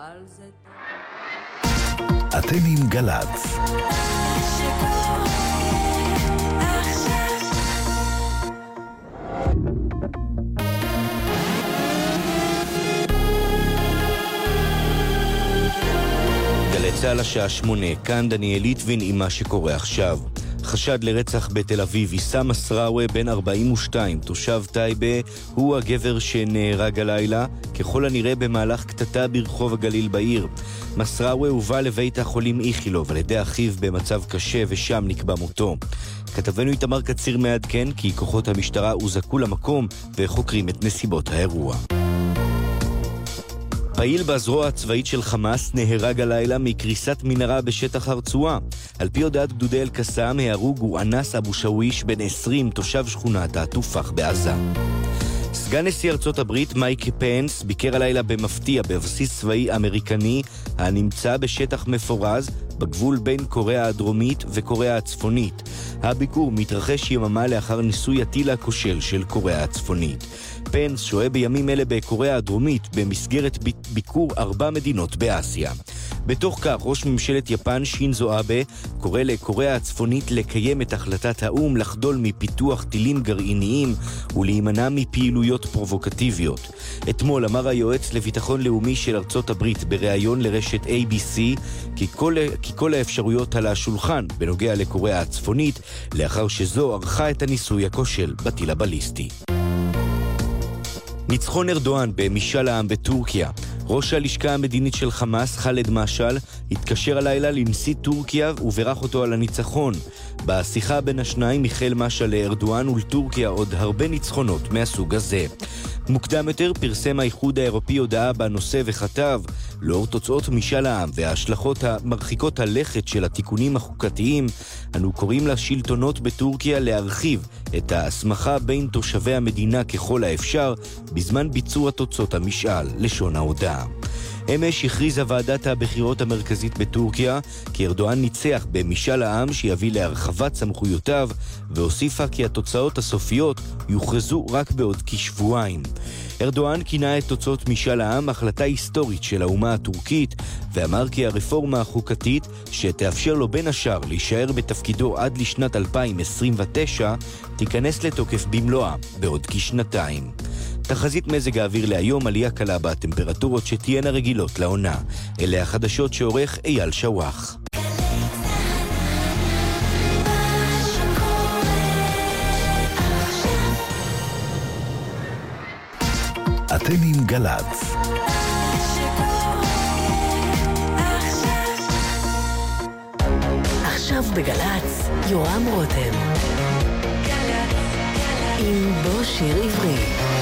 אבל זה אתם עם גל"צ. גלי צה"ל השעה שמונה, כאן דניאל ליטבין עם מה שקורה עכשיו. חשד לרצח בתל אביב, עיסאם מסראווה, בן 42, תושב טייבה, הוא הגבר שנהרג הלילה, ככל הנראה במהלך קטטה ברחוב הגליל בעיר. מסראווה הובא לבית החולים איכילוב על ידי אחיו במצב קשה ושם נקבע מותו. כתבנו איתמר קציר מעדכן כי כוחות המשטרה הוזעקו למקום וחוקרים את נסיבות האירוע. פעיל בזרוע הצבאית של חמאס נהרג הלילה מקריסת מנהרה בשטח הרצועה. על פי הודעת גדודי אל-קסאם, ההרוג הוא אנס אבו שוויש, בן 20, תושב שכונת העטופח בעזה. סגן נשיא ארצות הברית מייק פנס ביקר הלילה במפתיע בבסיס צבאי אמריקני הנמצא בשטח מפורז בגבול בין קוריאה הדרומית וקוריאה הצפונית. הביקור מתרחש יממה לאחר ניסוי הטיל הכושל של קוריאה הצפונית. פנס שוהה בימים אלה בקוריאה הדרומית במסגרת ביקור ארבע מדינות באסיה. בתוך כך, ראש ממשלת יפן שינזו אבה קורא לקוריאה הצפונית לקיים את החלטת האו"ם לחדול מפיתוח טילים גרעיניים ולהימנע מפעילויות פרובוקטיביות. אתמול אמר היועץ לביטחון לאומי של ארצות הברית בריאיון לרשת ABC כי כל, כי כל האפשרויות על השולחן בנוגע לקוריאה הצפונית לאחר שזו ערכה את הניסוי הכושל בטיל הבליסטי. ניצחון ארדואן במשאל העם בטורקיה. ראש הלשכה המדינית של חמאס, ח'אלד משעל, התקשר הלילה לנשיא טורקיה וברך אותו על הניצחון. בשיחה בין השניים החל משעל לארדואן ולטורקיה עוד הרבה ניצחונות מהסוג הזה. מוקדם יותר פרסם האיחוד האירופי הודעה בנושא וכתב לאור תוצאות משאל העם וההשלכות המרחיקות הלכת של התיקונים החוקתיים, אנו קוראים לשלטונות בטורקיה להרחיב את ההסמכה בין תושבי המדינה ככל האפשר בזמן ביצוע תוצאות המשאל, לשון ההודעה. אמש הכריזה ועדת הבחירות המרכזית בטורקיה כי ארדואן ניצח במשאל העם שיביא להרחבת סמכויותיו והוסיפה כי התוצאות הסופיות יוכרזו רק בעוד כשבועיים. ארדואן כינה את תוצאות משאל העם החלטה היסטורית של האומה הטורקית ואמר כי הרפורמה החוקתית שתאפשר לו בין השאר להישאר בתפקידו עד לשנת 2029 תיכנס לתוקף במלואה בעוד כשנתיים. תחזית מזג האוויר להיום עלייה קלה בטמפרטורות שתהיינה רגילות לעונה. אלה החדשות שעורך אייל שוואח. אתם עם גל"צ. עכשיו בגל"צ, יורם רותם. עם בוא שיר עברי.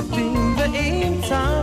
I've been the aim time.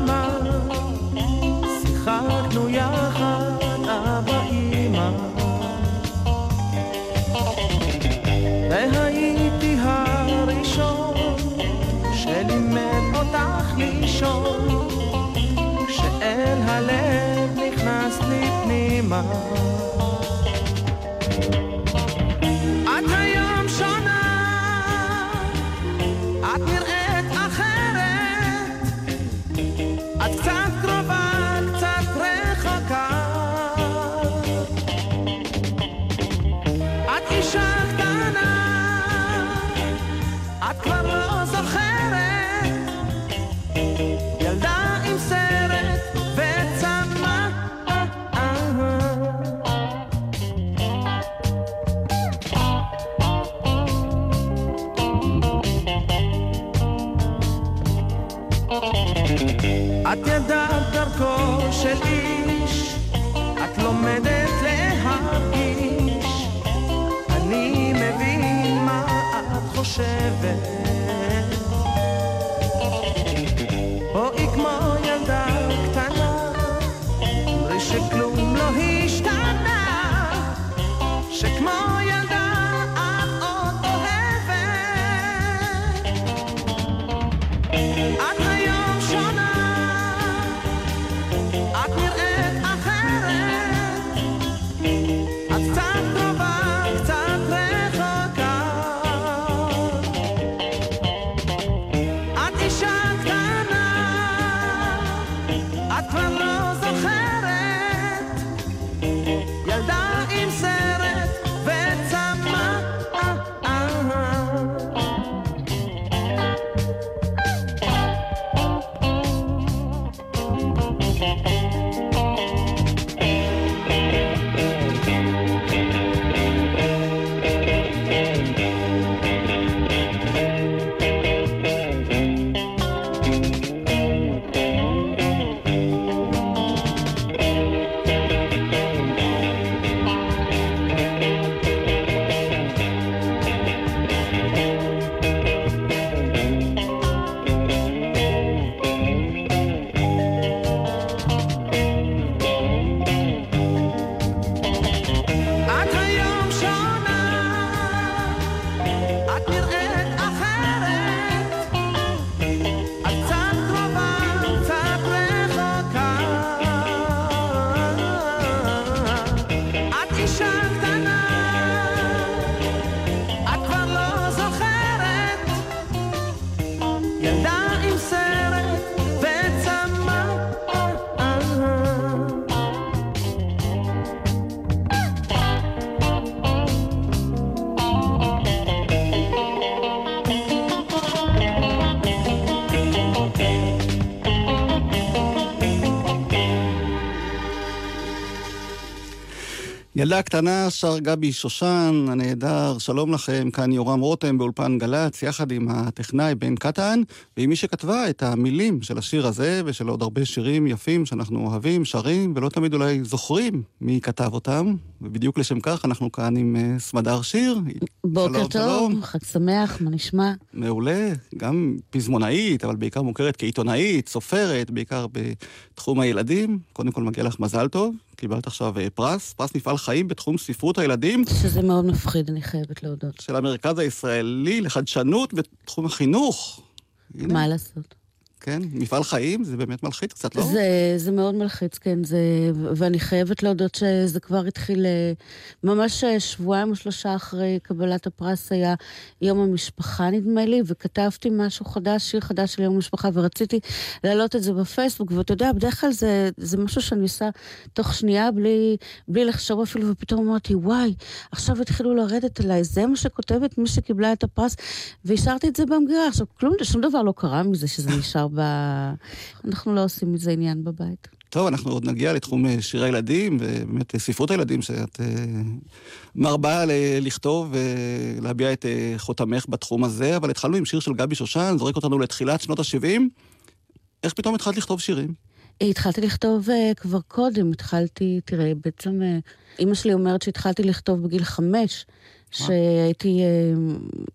ידעת דרכו של איש, את לומדת להרגיש, אני מבין מה את חושבת ילדה קטנה, שר גבי שושן, הנהדר, שלום לכם, כאן יורם רותם באולפן גל"צ, יחד עם הטכנאי בן קטן, ועם מי שכתבה את המילים של השיר הזה ושל עוד הרבה שירים יפים שאנחנו אוהבים, שרים, ולא תמיד אולי זוכרים מי כתב אותם, ובדיוק לשם כך אנחנו כאן עם אה, סמדר שיר. בוקר שלום, טוב, שלום. חג שמח, מה נשמע? מעולה, גם פזמונאית, אבל בעיקר מוכרת כעיתונאית, סופרת, בעיקר בתחום הילדים. קודם כל מגיע לך מזל טוב, קיבלת עכשיו אה, פרס, פרס מפעל חיים בתחום ספרות הילדים שזה מאוד מפחיד, אני חייבת להודות. של המרכז הישראלי לחדשנות בתחום החינוך. הנה, מה לעשות? כן, מפעל חיים, זה באמת מלחיץ קצת, לא? זה, זה מאוד מלחיץ, כן, זה, ואני חייבת להודות שזה כבר התחיל אה, ממש אה, שבועיים או שלושה אחרי קבלת הפרס היה יום המשפחה נדמה לי, וכתבתי משהו חדש, שיר חדש של יום המשפחה, ורציתי להעלות את זה בפייסבוק, ואתה יודע, בדרך כלל זה, זה משהו שאני עושה תוך שנייה בלי, בלי לחשוב אפילו, ופתאום אמרתי, וואי, עכשיו התחילו לרדת עליי, זה מה שכותבת מי שקיבלה את הפרס, והשארתי את זה במגירה. עכשיו, כלום, שום דבר לא קרה מזה שזה נשאר ב... אנחנו לא עושים מזה עניין בבית. טוב, אנחנו עוד נגיע לתחום אה, שירי ילדים, ובאמת אה, ספרות הילדים, שאת אה, מרבה לכתוב ולהביע את חותמך בתחום הזה, אבל התחלנו עם שיר של גבי שושן, זורק אותנו לתחילת שנות ה-70. איך פתאום התחלת לכתוב שירים? התחלתי לכתוב uh, כבר קודם, התחלתי, תראה, בעצם uh, אימא שלי אומרת שהתחלתי לכתוב בגיל חמש, שהייתי uh,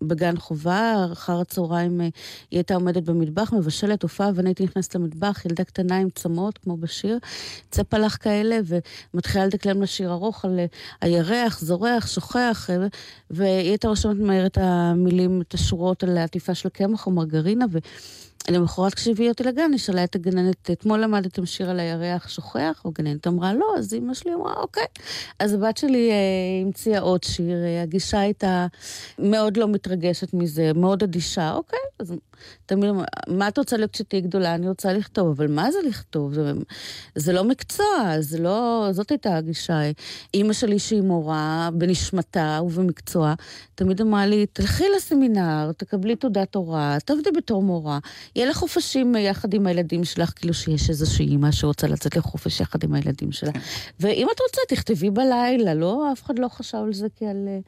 בגן חובה, אחר הצהריים uh, היא הייתה עומדת במטבח, מבשלת הופעה, ואני הייתי נכנסת למטבח, ילדה קטנה עם צמות, כמו בשיר, צפלח כאלה, ומתחילה לדקלם לה שיר ארוך על uh, הירח, זורח, שוכח, והיא הייתה רושמת מהר את המילים, את השורות על העטיפה של קמח או מרגרינה, ו... למחרת כשהביאו אותי לגן, היא שאלה את הגננת, אתמול למדתם שיר על הירח שוכח? הגננת אמרה לא, אז אמא שלי אמרה אוקיי. אז הבת שלי אה, המציאה עוד שיר, אה, הגישה הייתה מאוד לא מתרגשת מזה, מאוד אדישה, אוקיי. אז תמיד אומרת, מה את רוצה להיות כשתהיי גדולה? אני רוצה לכתוב, אבל מה זה לכתוב? זה, זה לא מקצוע, זה לא, זאת הייתה הגישה. אימא שלי שהיא מורה בנשמתה ובמקצוע, תמיד אמרה לי, תלכי לסמינר, תקבלי תעודת הוראה, תעבדי בתור מורה, יהיה לך חופשים יחד עם הילדים שלך, כאילו שיש איזושהי אימא שרוצה לצאת לחופש יחד עם הילדים שלה. ואם את רוצה, תכתבי בלילה, לא, אף אחד לא חשב על זה כעל... אה,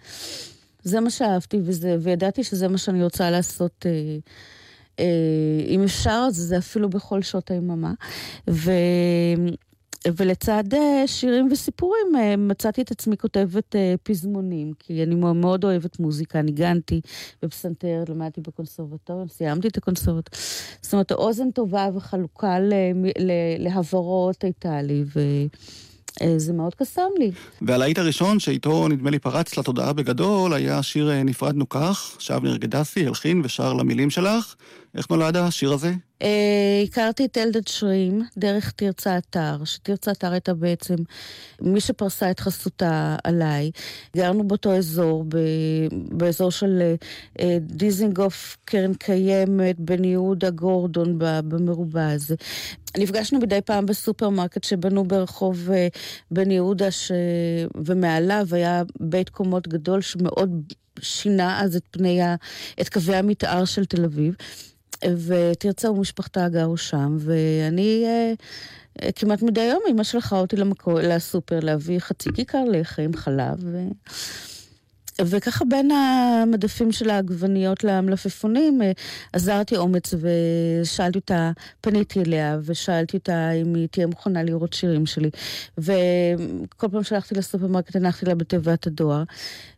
זה מה שאהבתי, וזה, וידעתי שזה מה שאני רוצה לעשות. אה, אה, אם אפשר, אז זה אפילו בכל שעות היממה. ו... ולצד אה, שירים וסיפורים אה, מצאתי את עצמי כותבת אה, פזמונים, כי אני מאוד, אוהבת מוזיקה, ניגנתי בפסנתר, למדתי בקונסרבטוריון, סיימתי את הקונסרבטוריון. זאת אומרת, האוזן טובה וחלוקה להברות הייתה לי, וזה מאוד קסם לי. והלהיט הראשון שאיתו נדמה לי פרץ לתודעה בגדול היה השיר אה, נפרדנו כך, שאבנר גדסי הלחין ושר למילים שלך. איך נולד השיר הזה? אה, הכרתי את אלדד שרים דרך תרצה אתר, שתרצה אתר הייתה בעצם מי שפרסה את חסותה עליי. גרנו באותו אזור, ב, באזור של אה, דיזינגוף, קרן קיימת, בן יהודה, גורדון, במרובע הזה. נפגשנו מדי פעם בסופרמרקט שבנו ברחוב אה, בן יהודה, ש... ומעליו היה בית קומות גדול שמאוד שינה אז את פני ה... את קווי המתאר של תל אביב. ותרצה ומשפחתה גרו שם, ואני אה, אה, כמעט מדי יום אמא שלחה אותי למקור, לסופר להביא חצי כיכר לחם, חלב, ו... וככה בין המדפים של העגבניות למלפפונים אה, עזרתי אומץ ושאלתי אותה, פניתי אליה ושאלתי אותה אם היא תהיה מוכנה לראות שירים שלי. וכל פעם שהלכתי לסופרמרקט הנחתי לה בתיבת הדואר.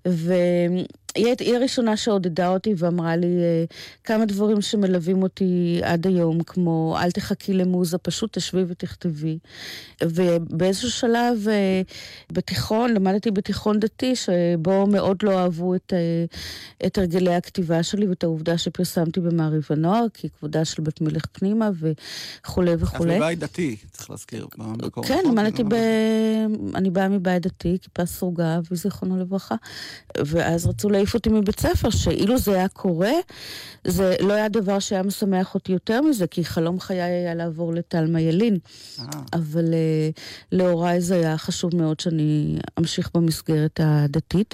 והיא היא הראשונה שעודדה אותי ואמרה לי אה, כמה דברים שמלווים אותי עד היום, כמו אל תחכי למוזה, פשוט תשבי ותכתבי. ובאיזשהו שלב אה, בתיכון, למדתי בתיכון דתי, שבו מאוד לא אהבו את, אה, את הרגלי הכתיבה שלי ואת העובדה שפרסמתי במעריב הנוער, כי כבודה של בת מלך פנימה וכולי אז וכולי. בבית דתי, צריך להזכיר. כן, נכון? למדתי ב... אני באה מבית דתי, כיפה סרוגה, אבי זיכרונו לברכה, ואז רצו להעיף אותי מבית ספר, שאילו זה היה קורה, זה לא היה דבר שהיה משמח אותי יותר מזה, כי חלום חיי היה לעבור לטלמה ילין. אה, אבל uh, להוריי זה היה חשוב מאוד שאני אמשיך במסגרת הדתית.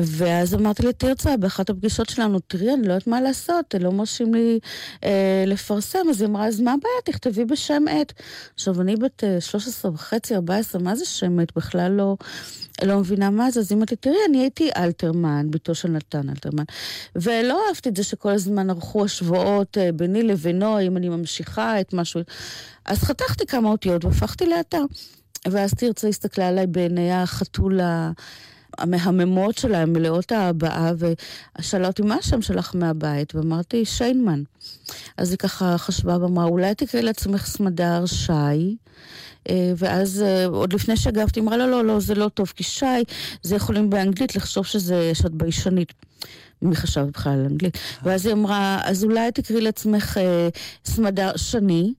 ואז אמרתי לתרצה באחת הפגישות שלנו, תראי, אני לא יודעת מה לעשות, לא מרשים לי אה, לפרסם. אז היא אמרה, אז מה הבעיה? תכתבי בשם עט. עכשיו, אני בת אה, 13 וחצי, 14, מה זה שם עט? בכלל לא, לא מבינה מה זה. אז היא אמרת לי, תראי, אני הייתי אלתרמן, בתו של נתן אלתרמן, ולא אהבתי את זה שכל הזמן ערכו השוואות אה, ביני לבינו, אם אני ממשיכה את משהו. אז חתכתי כמה אותיות והפכתי לאתר. ואז תרצה הסתכלה עליי בעיני החתול ה- המהממות שלה, הן מלאות ההבעה, ושאלה אותי, מה השם שלך מהבית? ואמרתי, שיינמן. אז היא ככה חשבה ואמרה, אולי תקראי לעצמך סמדר שי. אה, ואז אה, עוד לפני שהגבתי, אמרה, לא, לא, לא, זה לא טוב, כי שי, זה יכולים באנגלית לחשוב שזה, שאת ביישנית. מי חשב בכלל על אנגלית? ואז היא אמרה, אז אולי תקראי לעצמך אה, סמדר שני.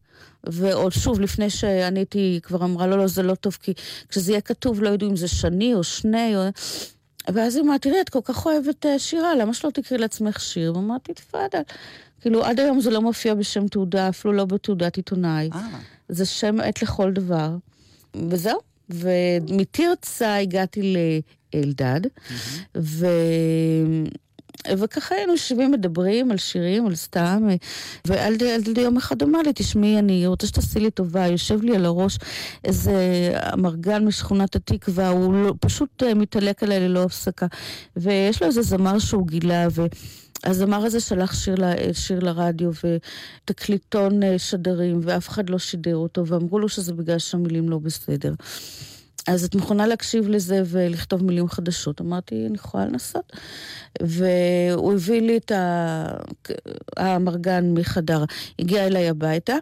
ועוד שוב, לפני שעניתי, היא כבר אמרה, לא, לא, זה לא טוב, כי כשזה יהיה כתוב, לא ידעו אם זה שני או שני, או... ואז היא אמרה, תראי, את כל כך אוהבת אה, שירה, למה שלא תקראי לעצמך שיר? ואמרתי, תפאדל. כאילו, עד היום זה לא מופיע בשם תעודה, אפילו לא בתעודת עיתונאי. אה, זה שם עת לכל דבר. וזהו. ומתרצה הגעתי לאלדד, ו... וככה היינו יושבים, מדברים על שירים, על סתם, ואלדד יום אחד אמר לי, תשמעי, אני רוצה שתעשי לי טובה, יושב לי על הראש איזה אמרגן משכונת התקווה, הוא לא, פשוט אה, מתעלק עליי ללא הפסקה. ויש לו איזה זמר שהוא גילה, ו... הזמר הזה שלח שיר, ל- שיר לרדיו ותקליטון אה, שדרים, ואף אחד לא שידר אותו, ואמרו לו שזה בגלל שהמילים לא בסדר. אז את מוכנה להקשיב לזה ולכתוב מילים חדשות? אמרתי, אני יכולה לנסות. והוא הביא לי את האמרגן מחדר, הגיע אליי הביתה.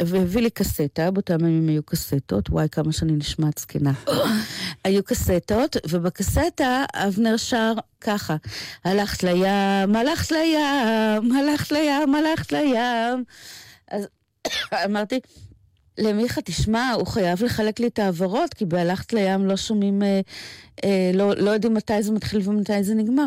והביא לי קסטה, באותם ימים היו קסטות, וואי כמה שאני נשמעת זקנה. היו קסטות, ובקסטה אבנר שר ככה, הלכת לים, הלכת לים, הלכת לים, הלכת לים. אז אמרתי, למיכה, תשמע, הוא חייב לחלק לי את העברות, כי בהלכת לים לא שומעים, אה, אה, לא, לא יודעים מתי זה מתחיל ומתי זה נגמר.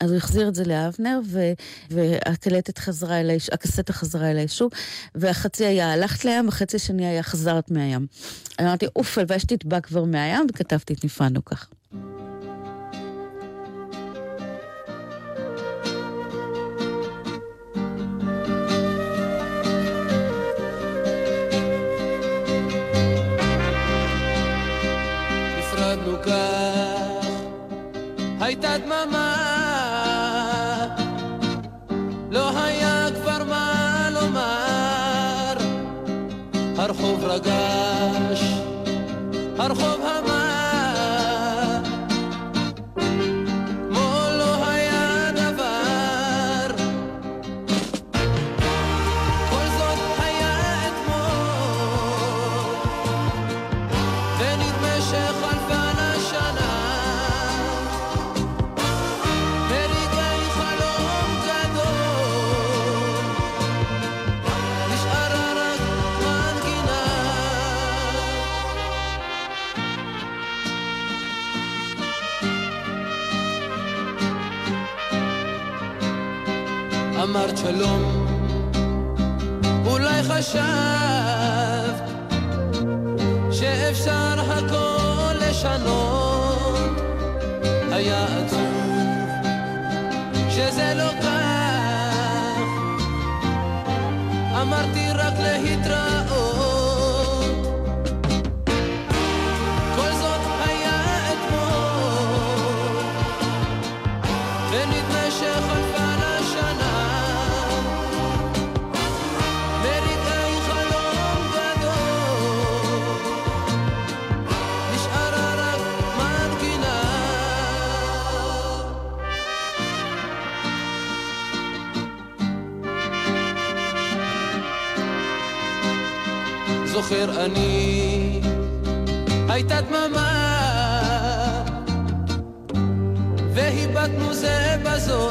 אז הוא החזיר את זה לאבנר, ו- והקלטת חזרה אליי, הקסטה חזרה אליי שוב, והחצי היה הלכת לים, החצי השני היה חזרת מהים. אמרתי, אוף, הלוואי שתטבע כבר מהים, וכתבתי את נפרדנו כך. הייתה דממה, שלום, אולי חשבת שאפשר הכל לשנות, היה עצוב זוכר אני, הייתה דממה, והיבטנו זה בזו,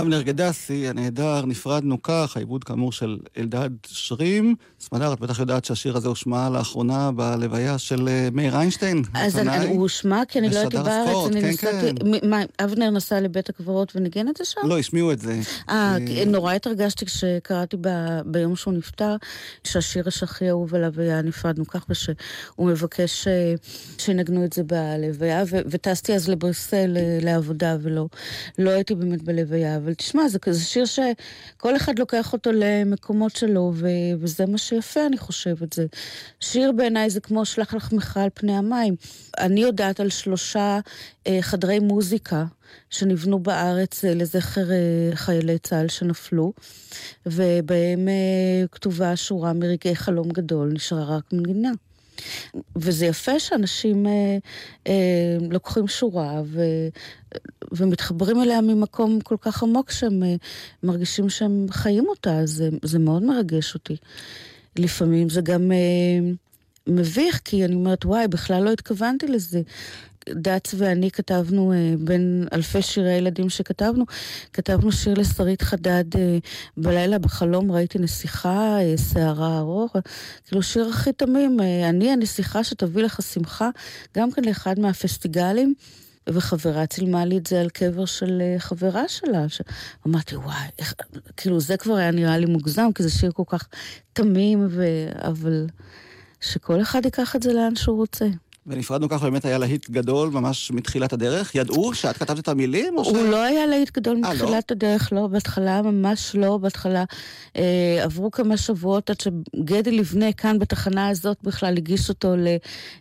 אבנר גדסי, הנהדר, נפרדנו כך, העיבוד כאמור של אלדד שרים. סמדר, את בטח יודעת שהשיר הזה הושמע לאחרונה בלוויה של אה, מאיר איינשטיין. אז אני, הוא הושמע כי אני לא הייתי בארץ, אני כן, נסעתי... כן. מה, אבנר נסע לבית הקברות וניגן את זה שם? לא, השמיעו את זה. אה, אה, נורא התרגשתי כשקראתי ב- ביום שהוא נפטר, שהשיר שהכי אהוב עליו היה נפרדנו כך, ושהוא מבקש אה, שינגנו את זה בלוויה, ו- וטסתי אז לבריסל לעבודה, ולא לא הייתי באמת בלוויה, אבל תשמע, זה כזה שיר שכל אחד לוקח אותו למקומות שלו, ו- וזה מה שיפה, אני חושבת. זה שיר בעיניי זה כמו שלח לחמך על פני המים. אני יודעת על שלושה אה, חדרי מוזיקה. שנבנו בארץ אה, לזכר אה, חיילי צה"ל שנפלו, ובהם אה, כתובה שורה מרגעי חלום גדול, נשארה רק מנגינה. וזה יפה שאנשים אה, אה, לוקחים שורה ו, ומתחברים אליה ממקום כל כך עמוק שהם אה, מרגישים שהם חיים אותה, זה, זה מאוד מרגש אותי. לפעמים זה גם אה, מביך, כי אני אומרת, וואי, בכלל לא התכוונתי לזה. דץ ואני כתבנו, אה, בין אלפי שירי ילדים שכתבנו, כתבנו שיר לשרית חדד, אה, בלילה בחלום ראיתי נסיכה, אה, שערה ארוך, כאילו שיר הכי תמים, אה, אני הנסיכה שתביא לך שמחה, גם כן לאחד מהפסטיגלים. וחברה צילמה לי את זה על קבר של אה, חברה שלה. ש... אמרתי, וואי, איך... כאילו זה כבר היה נראה לי מוגזם, כי זה שיר כל כך תמים, ו... אבל שכל אחד ייקח את זה לאן שהוא רוצה. ונפרדנו כך באמת היה להיט גדול ממש מתחילת הדרך. ידעו שאת כתבת את המילים? או ש... הוא לא היה להיט גדול אה, לא? מתחילת הדרך, לא, בהתחלה ממש לא, בהתחלה אה, עברו כמה שבועות עד שגדי לבנה כאן בתחנה הזאת בכלל הגיש אותו ל,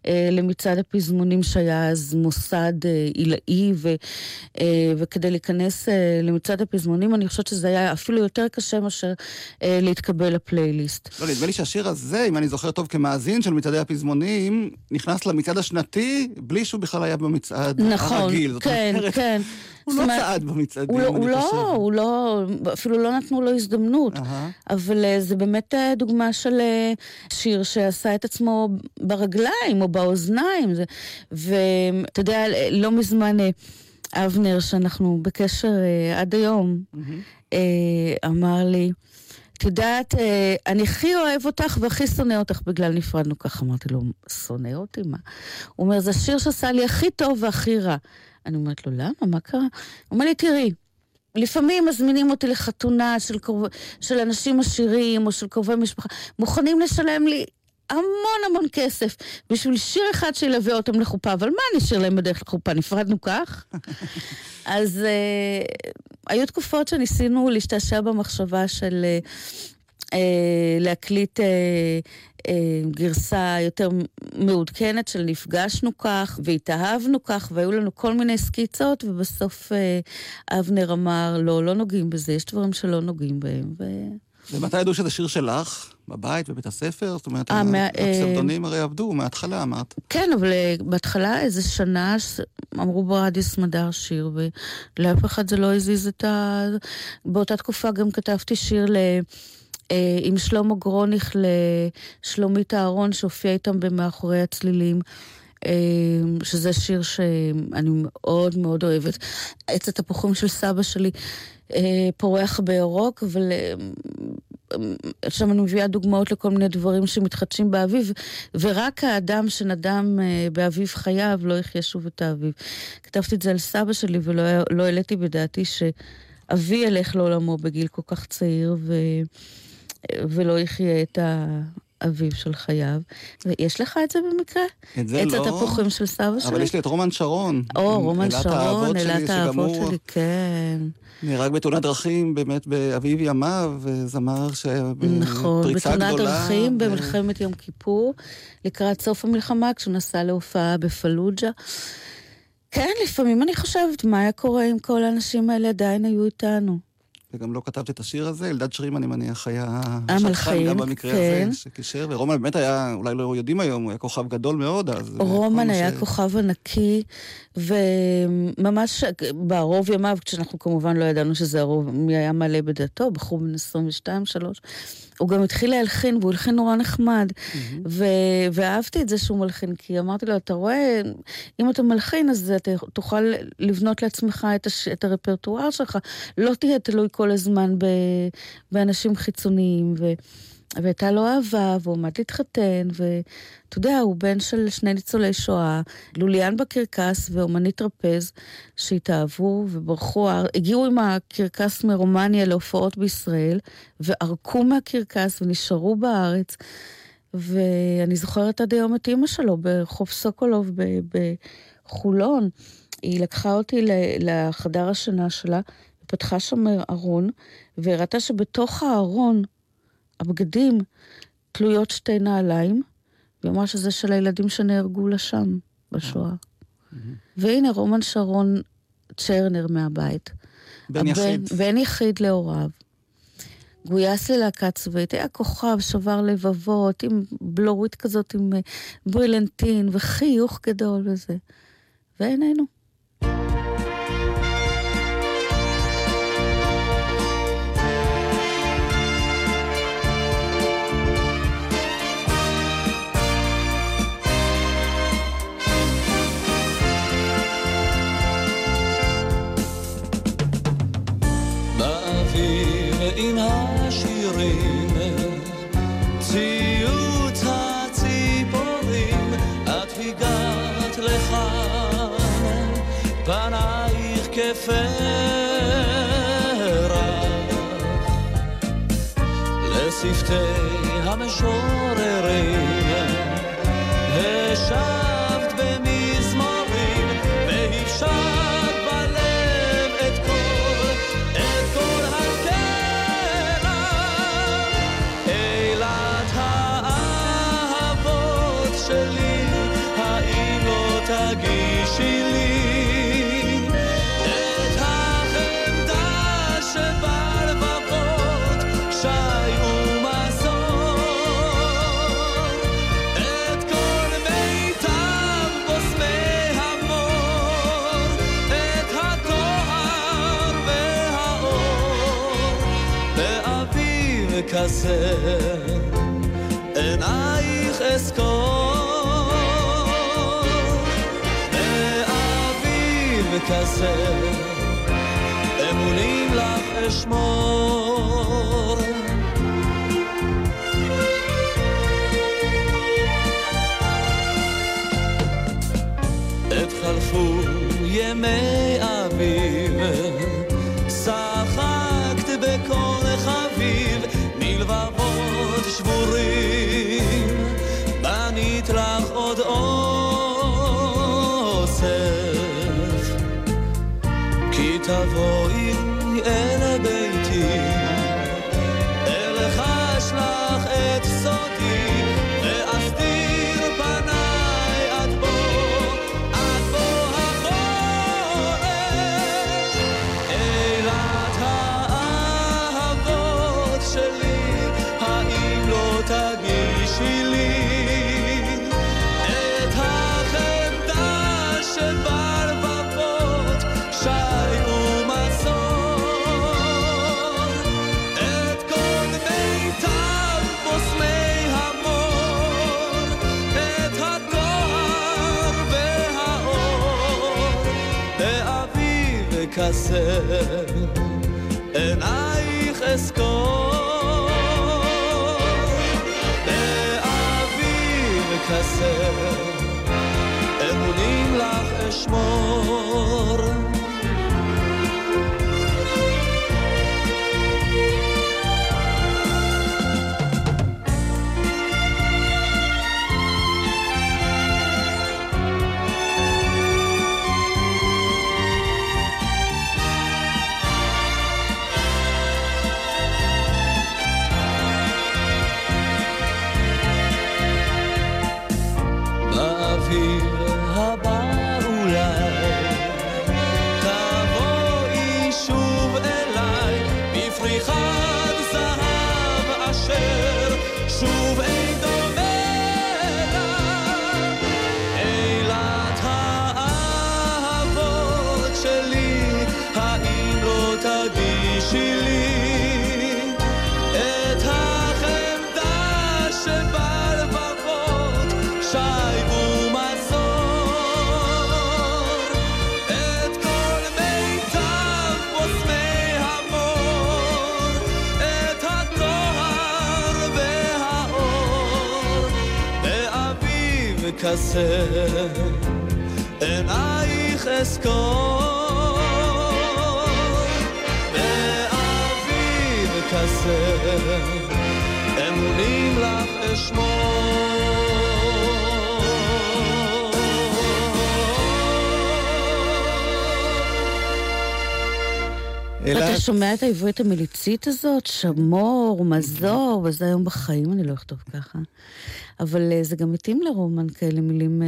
אה, למצעד הפזמונים שהיה אז מוסד אה, עילאי, ו, אה, וכדי להיכנס אה, למצעד הפזמונים אני חושבת שזה היה אפילו יותר קשה מאשר אה, להתקבל לפלייליסט. לא, נדמה לי שהשיר הזה, אם אני זוכר טוב כמאזין של מצעדי הפזמונים, נכנס למצעד השנתי בלי שהוא בכלל היה במצעד נכון, הרגיל. זאת כן, אומרת, כן. הוא לא אומרת, צעד במצעדים, הוא לא, אני הוא חושב. לא, הוא לא, אפילו לא נתנו לו הזדמנות. אהה. אבל אה, זה באמת אה, דוגמה של אה, שיר שעשה את עצמו ברגליים או באוזניים. ואתה יודע, לא מזמן אבנר, שאנחנו בקשר עד היום, אמר לי, את יודעת, אה, אני הכי אוהב אותך והכי שונא אותך בגלל נפרדנו ככה. אמרתי לו, שונא אותי? מה? הוא אומר, זה השיר שעשה לי הכי טוב והכי רע. אני אומרת לו, למה? מה קרה? הוא אומר לי, תראי, לפעמים מזמינים אותי לחתונה של, קרוב, של אנשים עשירים או של קרובי משפחה, מוכנים לשלם לי המון המון כסף בשביל שיר אחד שילווה אותם לחופה, אבל מה אני אשאיר להם בדרך לחופה? נפרדנו כך? אז uh, היו תקופות שניסינו להשתעשע במחשבה של uh, uh, להקליט uh, uh, גרסה יותר מעודכנת של נפגשנו כך והתאהבנו כך, והיו לנו כל מיני סקיצות, ובסוף uh, אבנר אמר, לא, לא נוגעים בזה, יש דברים שלא נוגעים בהם. ו... ומתי ידעו שזה שיר שלך? בבית, בבית הספר? זאת אומרת, אה, מה- הפסבדונים הרי עבדו מההתחלה, אמרת. כן, אבל אה, בהתחלה איזה שנה אמרו ברדיו סמדר שיר, ולאף אחד זה לא הזיז את ה... באותה תקופה גם כתבתי שיר ל... אה, עם שלמה גרוניך לשלומית אהרון, שהופיע איתם במאחורי הצלילים. אה, שזה שיר שאני מאוד מאוד אוהבת. עץ התפוחים של סבא שלי אה, פורח בירוק, אבל אה, עכשיו אני מביאה דוגמאות לכל מיני דברים שמתחדשים באביב, ורק האדם שנדם אה, באביב חייו לא יחיה שוב את האביב. כתבתי את זה על סבא שלי ולא לא העליתי בדעתי שאבי ילך לעולמו בגיל כל כך צעיר ו, ולא יחיה את האביב של חייו. ויש לך את זה במקרה? את זה עץ לא. התפוחים של סבא שלי? אבל יש לי את רומן שרון. או, רומן שרון, אלת האהבות שלי, כן. נהרג בתאונת דרכים, באמת באביב ימיו, זמר שהיה נכון, בפריצה בתאונת גדולה. דרכים ו- במלחמת יום כיפור, לקראת סוף המלחמה, כשהוא נסע להופעה בפלוג'ה. כן, לפעמים אני חושבת, מה היה קורה אם כל האנשים האלה עדיין היו איתנו? וגם לא כתבת את השיר הזה, אלדד שרים, אני מניח, היה המלחין, גם במקרה כן. הזה, שקישר, ורומן באמת היה, אולי לא יודעים היום, הוא היה כוכב גדול מאוד אז. רומן היה ש- כוכב ענקי, וממש בערוב ימיו, כשאנחנו כמובן לא ידענו שזה הרוב, מי היה מלא בדעתו, בחור בן 22-3, הוא גם התחיל להלחין, והוא הלחין נורא נחמד. ו- ואהבתי את זה שהוא מלחין, כי אמרתי לו, אתה רואה, אם אתה מלחין, אז אתה תוכל לבנות לעצמך את, הש- את הרפרטואר שלך. לא תהיה תלוי כל הזמן ב- באנשים חיצוניים. ו- והייתה לו אהבה, והוא עמד להתחתן, ואתה יודע, הוא בן של שני ניצולי שואה, לוליאן בקרקס ואומנית טרפז, שהתאהבו וברחו, הגיעו עם הקרקס מרומניה להופעות בישראל, וערקו מהקרקס ונשארו בארץ. ואני זוכרת עד היום את אימא שלו ברחוב סוקולוב בחולון. היא לקחה אותי לחדר השינה שלה, פתחה שם ארון, והראתה שבתוך הארון, הבגדים, תלויות שתי נעליים, והיא אמרה שזה של הילדים שנהרגו לה שם, בשואה. והנה רומן שרון צ'רנר מהבית. בן יחיד. בן יחיד להוריו. גויס ללהקה צבאית, היה כוכב, שבר לבבות, עם בלורית כזאת, עם אה, ברילנטין, וחיוך גדול וזה. ואיננו. לשפתי המשוררים, כזה, עינייך אזכור, באוויר כזה, אמונים לך אשמור. עת חלפו ימי אביב, שבורים, בנית לך עוד אוסף, כי תבואי כסר, עינייך אזכור, באביב כסר, אמונים לך אשמור. כסר עינייך אזכור באביב כסר אמונים לך אשמור. אתה שומע את העברית המליצית הזאת? שמור, מזור, וזה היום בחיים אני לא אכתוב ככה. אבל אה, זה גם מתאים לרומן כאלה מילים אה,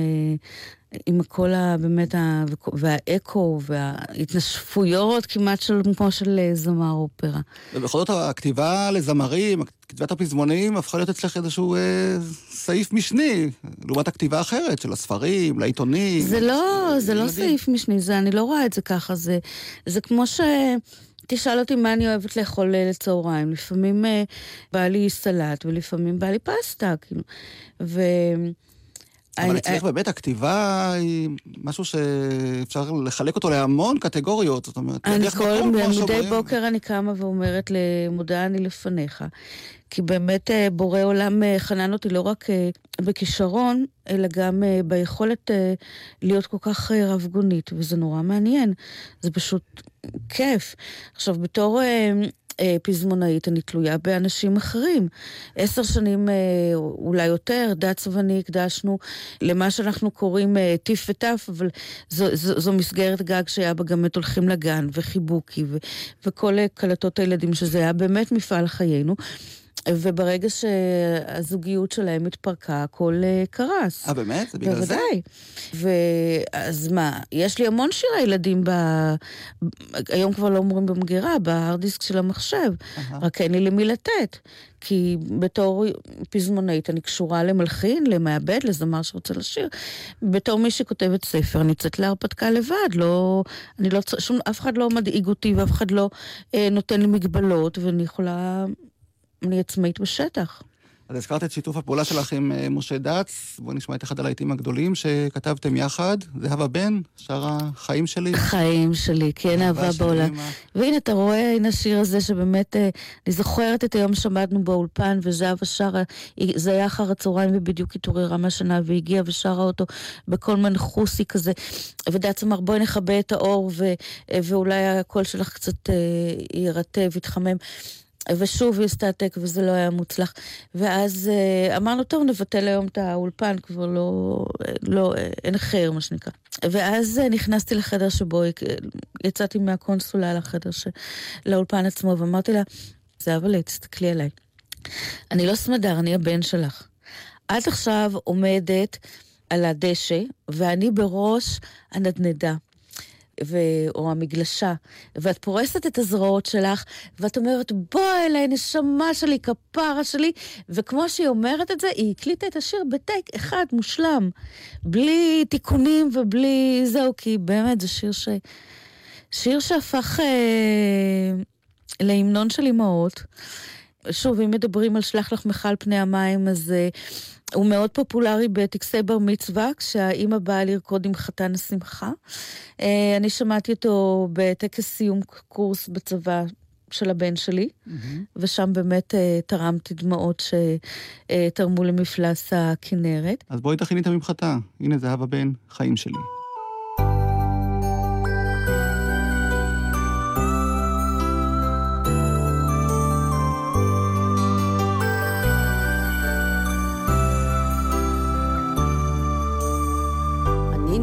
עם הקול ה- באמת, ה- והאקו וההתנשפויות כמעט של, כמו של אה, זמר אופרה. ובכל זאת הכתיבה לזמרים, כתיבת הפזמונים, הפכה להיות אצלך איזשהו אה, סעיף משני, לעומת הכתיבה האחרת של הספרים, לעיתונים. זה לא, זה לא. סעיף משני, זה, אני לא רואה את זה ככה, זה, זה כמו ש... תשאל אותי מה אני אוהבת לאכול אה, לצהריים. לפעמים אה, בא לי סלט ולפעמים בא לי פסטה, כאילו. ו... אבל אצלך באמת הכתיבה היא משהו שאפשר לחלק אותו להמון קטגוריות, זאת אומרת, אני כל, מדי. בוקר אני קמה ואומרת למודה אני לפניך. כי באמת אה, בורא עולם אה, חנן אותי לא רק אה, בכישרון, אלא גם אה, ביכולת אה, להיות כל כך אה, רב גונית, וזה נורא מעניין. זה פשוט כיף. עכשיו, בתור... אה, פזמונאית, אני תלויה באנשים אחרים. עשר שנים, אה, אולי יותר, דץ ואני הקדשנו למה שאנחנו קוראים אה, טיף וטף, אבל זו, זו, זו מסגרת גג שהיה בה גם את הולכים לגן, וחיבוקי, ו, וכל אה, קלטות הילדים, שזה היה באמת מפעל חיינו. וברגע שהזוגיות שלהם התפרקה, הכל אה, קרס. אה, באמת? זה בגלל זה? בוודאי. ואז מה, יש לי המון שירי ילדים ב... היום כבר לא אומרים במגירה, בהארד דיסק של המחשב, אהה. רק אין לי למי לתת. כי בתור פזמונאית אני קשורה למלחין, למעבד, לזמר שרוצה לשיר. בתור מי שכותבת ספר, אני יוצאת להרפתקה לבד, לא... אני לא... שום... אף אחד לא מדאיג אותי ואף אחד לא אה, נותן לי מגבלות, ואני יכולה... אני עצמאית בשטח. אז הזכרת את שיתוף הפעולה שלך עם אה, משה דץ, בואו נשמע את אחד הלהיטים הגדולים שכתבתם יחד, זהבה בן, שר החיים שלי. חיים שלי, כן, אהבה בעולם. והנה, אתה רואה, הנה השיר הזה שבאמת, אה, אני זוכרת את היום שעמדנו באולפן, וזהבה שרה, זה היה אחר הצהריים, ובדיוק התעוררה מהשינה, והגיעה ושרה אותו בקול מנחוסי כזה. ודץ אמר, בואי נכבה את האור, ו, ואולי הקול שלך קצת אה, יירטב, יתחמם. ושוב היא עשתה העתק וזה לא היה מוצלח. ואז אה, אמרנו, טוב, נבטל היום את האולפן, כבר לא, לא, אין חיר, מה שנקרא. ואז אה, נכנסתי לחדר שבו, אה, יצאתי מהקונסולה לחדר, ש... לאולפן עצמו, ואמרתי לה, זהבלה, תסתכלי עליי. אני לא סמדר, אני הבן שלך. את עכשיו עומדת על הדשא, ואני בראש הנדנדה. ו... או המגלשה, ואת פורסת את הזרועות שלך, ואת אומרת, בואי אליי, נשמה שלי, כפרה שלי, וכמו שהיא אומרת את זה, היא הקליטה את השיר בטייק אחד מושלם, בלי תיקונים ובלי זהו, כי באמת זה שיר ש... שיר שהפך אה, להמנון של אמהות. שוב, אם מדברים על שלח לך מיכל פני המים, אז uh, הוא מאוד פופולרי בטקסי בר מצווה, כשהאימא באה לרקוד עם חתן השמחה. Uh, אני שמעתי אותו בטקס סיום קורס בצבא של הבן שלי, ושם באמת uh, תרמתי דמעות שתרמו למפלס הכנרת. אז בואי תכיני את הממחטה. הנה זהבה בן, חיים שלי.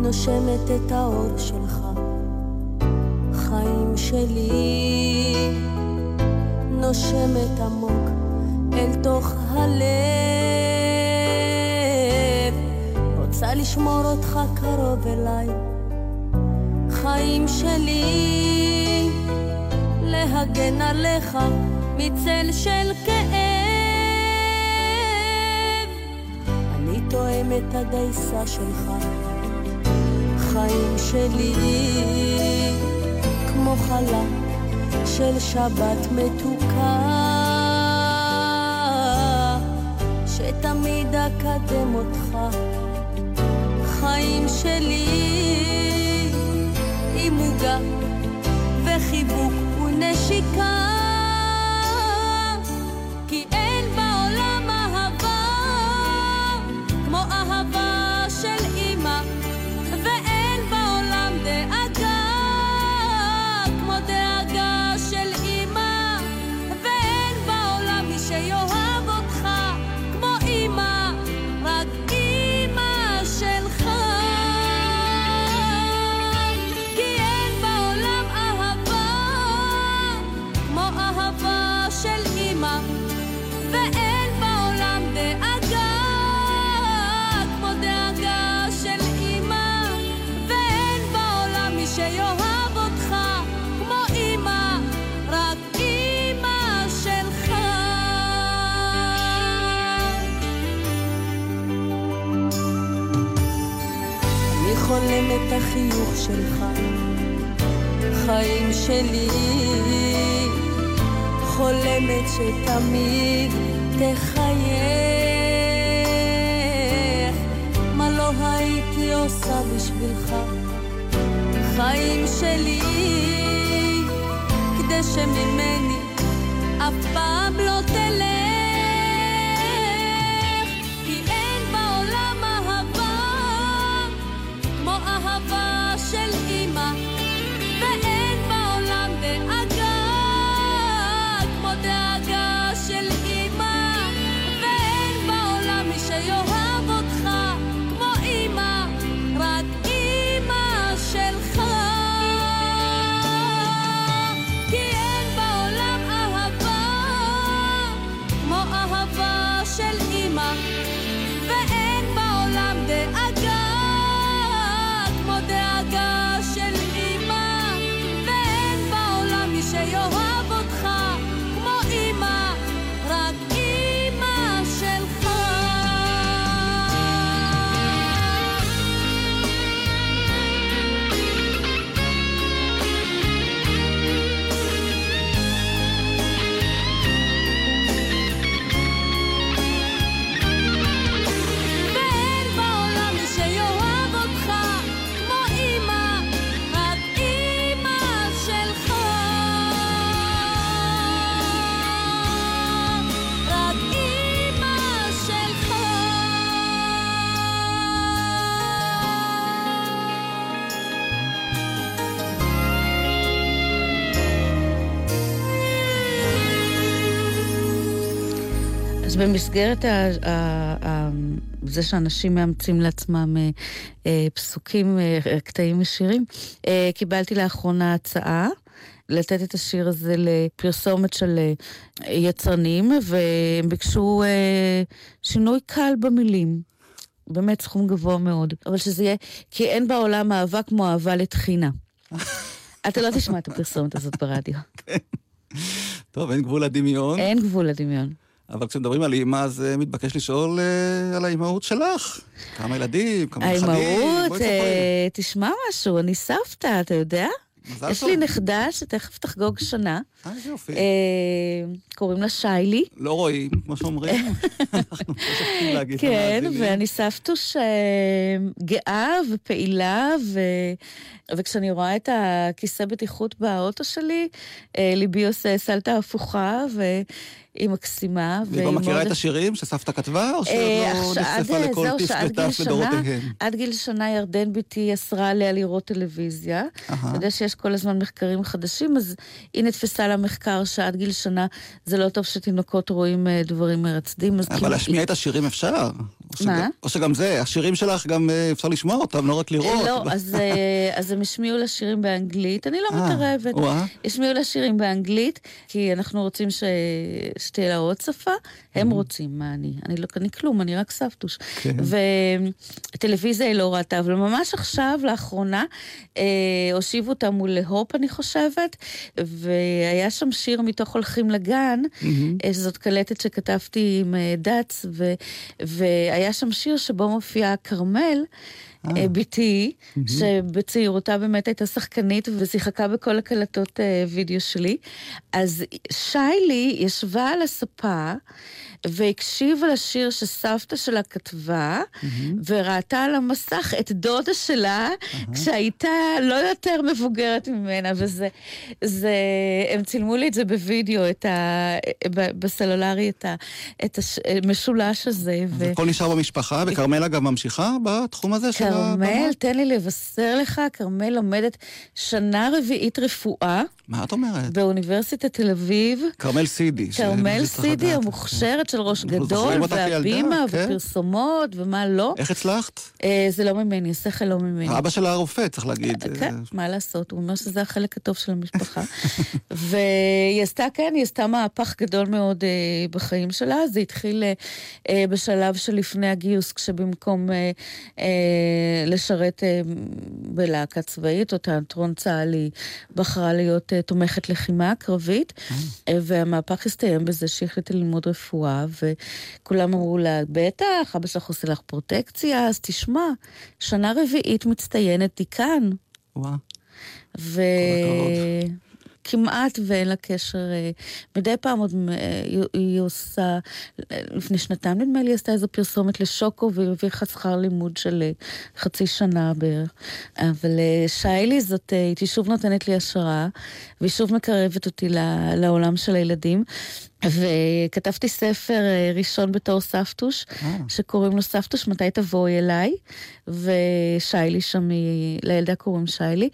נושמת את האור שלך, חיים שלי, נושמת עמוק אל תוך הלב, רוצה לשמור אותך קרוב אליי, חיים שלי, להגן עליך מצל של כאב. אני תואם את הדייסה שלך. חיים שלי כמו חלה של שבת מתוקה שתמיד אקדם אותך. חיים שלי עם עוגה וחיבוק ונשיקה החיוך שלך. חיים שלי חולמת שתמיד תחייך. מה לא הייתי עושה בשבילך? חיים שלי כדי שממני אף פעם לא תלך במסגרת ה, ה, ה, זה שאנשים מאמצים לעצמם אה, אה, פסוקים, אה, קטעים משירים, אה, קיבלתי לאחרונה הצעה. לתת את השיר הזה לפרסומת של אה, יצרנים, והם ביקשו אה, שינוי קל במילים. באמת סכום גבוה מאוד. אבל שזה יהיה, כי אין בעולם אהבה כמו אהבה לתחינה. אתה לא תשמע את הפרסומת הזאת ברדיו. טוב, אין גבול לדמיון. אין גבול לדמיון. אבל כשמדברים על אימא, אז אה, מתבקש לשאול אה, על האימהות שלך. כמה ילדים, כמה נכדים, האימהות. אה, תשמע משהו, אני סבתא, אתה יודע? יש. לי נכדה שתכף תחגוג שנה. אה, איזה יופי. קוראים לה שיילי. לא רואים, כמו שאומרים. אנחנו לא שוכחים להגיד כן. ואני סבתוש אה, גאה ופעילה. וכשאני רואה את הכיסא בטיחות באוטו שלי, ליבי עושה סלטה הפוכה, והיא מקסימה. והיא כבר מכירה את השירים שסבתא כתבה, או אה, לא עכשיו- נחשפה עד- לכל טיף וטף לדורותיהן? עד גיל שנה ירדן בתי אסרה עליה לראות טלוויזיה. אתה יודע שיש כל הזמן מחקרים חדשים, אז היא נתפסה למחקר שעד גיל שנה זה לא טוב שתינוקות רואים אה, דברים מרצדים. אבל כאילו- להשמיע את השירים אפשר. או מה? או שגם זה, השירים שלך גם אה, אפשר לשמוע אותם, לא רק לראות. לא, אז, אה, אז הם השמיעו לה שירים באנגלית, אני לא אה, מתערבת. השמיעו לה שירים באנגלית, כי אנחנו רוצים ש... שתהיה לה עוד שפה. הם רוצים, מה אני? אני לא אני כלום, אני רק סבתוש. כן. וטלוויזיה היא לא ראתה, אבל ממש עכשיו, לאחרונה, אה, הושיבו אותה מול הופ, אני חושבת, והיה שם שיר מתוך הולכים לגן, אה, שזאת קלטת שכתבתי עם דץ, ו... והיה שם שיר שבו מופיעה כרמל. אה, בתי, שבצעירותה באמת הייתה שחקנית ושיחקה בכל הקלטות אה, וידאו שלי. אז שיילי ישבה על הספה והקשיבה לשיר שסבתא שלה כתבה, וראתה על המסך את דודה שלה, כשהייתה לא יותר מבוגרת ממנה, וזה, זה, הם צילמו לי את זה בווידאו, את ה, בסלולרי, את, ה, את המשולש הזה. ו... הכל נשאר במשפחה, וכרמלה גם ממשיכה בתחום הזה של כרמל? תן לי לבשר לך, כרמל לומדת שנה רביעית רפואה מה את אומרת? באוניברסיטת תל אביב. כרמל סידי. כרמל סידי. המוכשרת של ראש אנחנו גדול, והבימה, כן. ופרסומות, ומה לא. איך הצלחת? אה, זה לא ממני, השכל לא ממני. אבא שלה הרופא, צריך להגיד. כן, מה לעשות, הוא אומר שזה החלק הטוב של המשפחה. והיא עשתה, כן, היא עשתה מהפך גדול מאוד אה, בחיים שלה. זה התחיל אה, אה, בשלב שלפני הגיוס, כשבמקום אה, אה, לשרת אה, בלהקה צבאית או תיאטרון צה"ל, היא בחרה להיות אה, תומכת לחימה קרבית. אה, והמהפך הסתיים בזה שהיא החליטה ללמוד רפואה, וכולם אמרו לה, בטח, אבא שלך עושה לך פרוטקציה, אז תשמע, שנה רביעית מצטיינת דיקן. וואו. וכמעט ואין לה קשר, אה, מדי פעם עוד אה, היא- עושה, לפני שנתיים נדמה לי, עשתה איזו פרסומת לשוקו והיא הרוויחה שכר לימוד של אה, חצי שנה בערך. אבל שיילי זאת, היא שוב נותנת לי השראה, והיא שוב מקרבת אותי לעולם של הילדים. וכתבתי ספר אה, ראשון בתור סבתוש, אה. שקוראים לו סבתוש, מתי תבואי אליי? ושיילי שם, היא- לילדה קוראים שיילי.